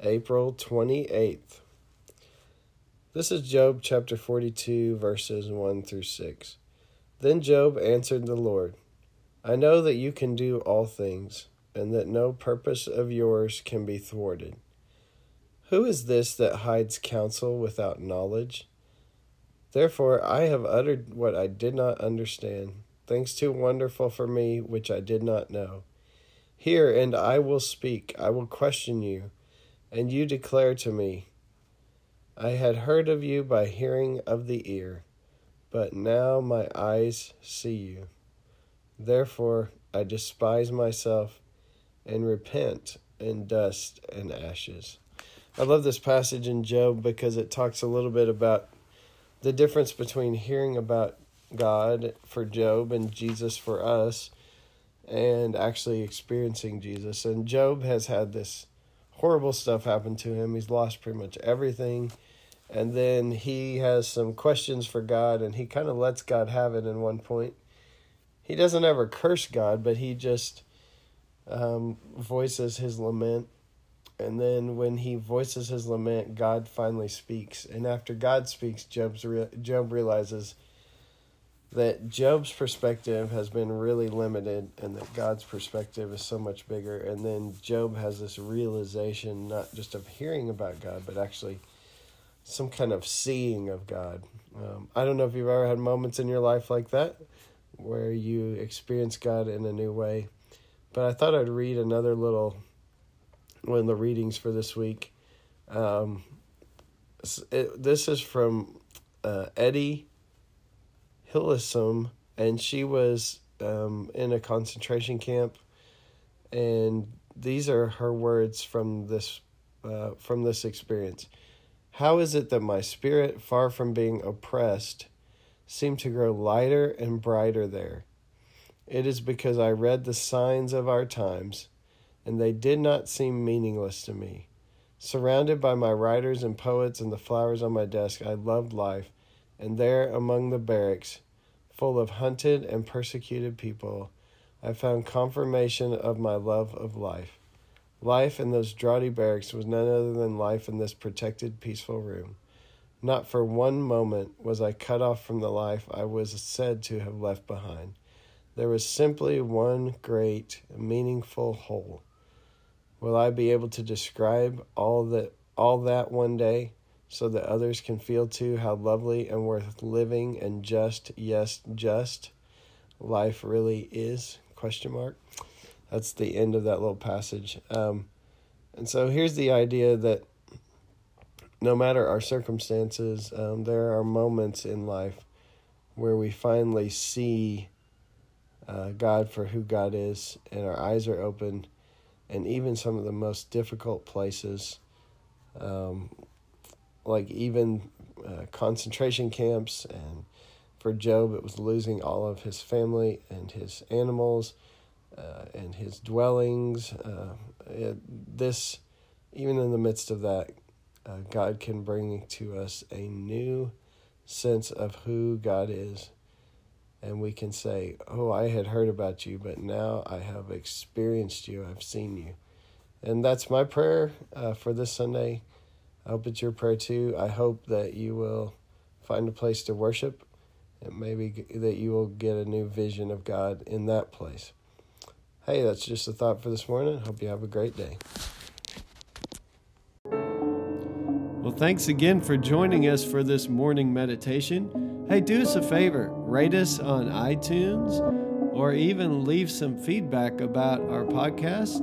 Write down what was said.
April 28th. This is Job chapter 42, verses 1 through 6. Then Job answered the Lord I know that you can do all things, and that no purpose of yours can be thwarted. Who is this that hides counsel without knowledge? Therefore I have uttered what I did not understand things too wonderful for me which I did not know. Hear, and I will speak, I will question you, and you declare to me. I had heard of you by hearing of the ear, but now my eyes see you. Therefore I despise myself and repent in dust and ashes. I love this passage in Job because it talks a little bit about the difference between hearing about God for Job and Jesus for us and actually experiencing Jesus. And Job has had this horrible stuff happened to him. He's lost pretty much everything. And then he has some questions for God and he kind of lets God have it in one point. He doesn't ever curse God, but he just um, voices his lament. And then when he voices his lament, God finally speaks. And after God speaks, Job's re- Job realizes that Job's perspective has been really limited and that God's perspective is so much bigger. And then Job has this realization, not just of hearing about God, but actually some kind of seeing of God. Um, I don't know if you've ever had moments in your life like that where you experience God in a new way. But I thought I'd read another little one of the readings for this week. Um, it, this is from uh, Etty Hillesum, and she was um, in a concentration camp. And these are her words from this uh, from this experience. How is it that my spirit, far from being oppressed, seemed to grow lighter and brighter there? It is because I read the signs of our times, and they did not seem meaningless to me. Surrounded by my writers and poets and the flowers on my desk, I loved life, and there among the barracks, full of hunted and persecuted people, I found confirmation of my love of life. Life in those draughty barracks was none other than life in this protected, peaceful room. Not for one moment was I cut off from the life I was said to have left behind. There was simply one great, meaningful whole. Will I be able to describe all that all that one day? So that others can feel too how lovely and worth living and just yes just life really is question mark. That's the end of that little passage. Um, and so here's the idea that no matter our circumstances um, there are moments in life where we finally see uh, god for who god is and our eyes are open and even some of the most difficult places um, like even uh, concentration camps and for job it was losing all of his family and his animals uh, and his dwellings uh, it, this even in the midst of that uh, god can bring to us a new sense of who god is. And we can say oh i had heard about you but now i have experienced you. I've seen you. And that's my prayer uh, for this sunday I hope it's your prayer too. I hope that you will find a place to worship and maybe that you will get a new vision of God in that place. Hey, that's just a thought for this morning. Hope you have a great day. Well, thanks again for joining us for this morning meditation. Hey, do us a favor rate us on iTunes or even leave some feedback about our podcast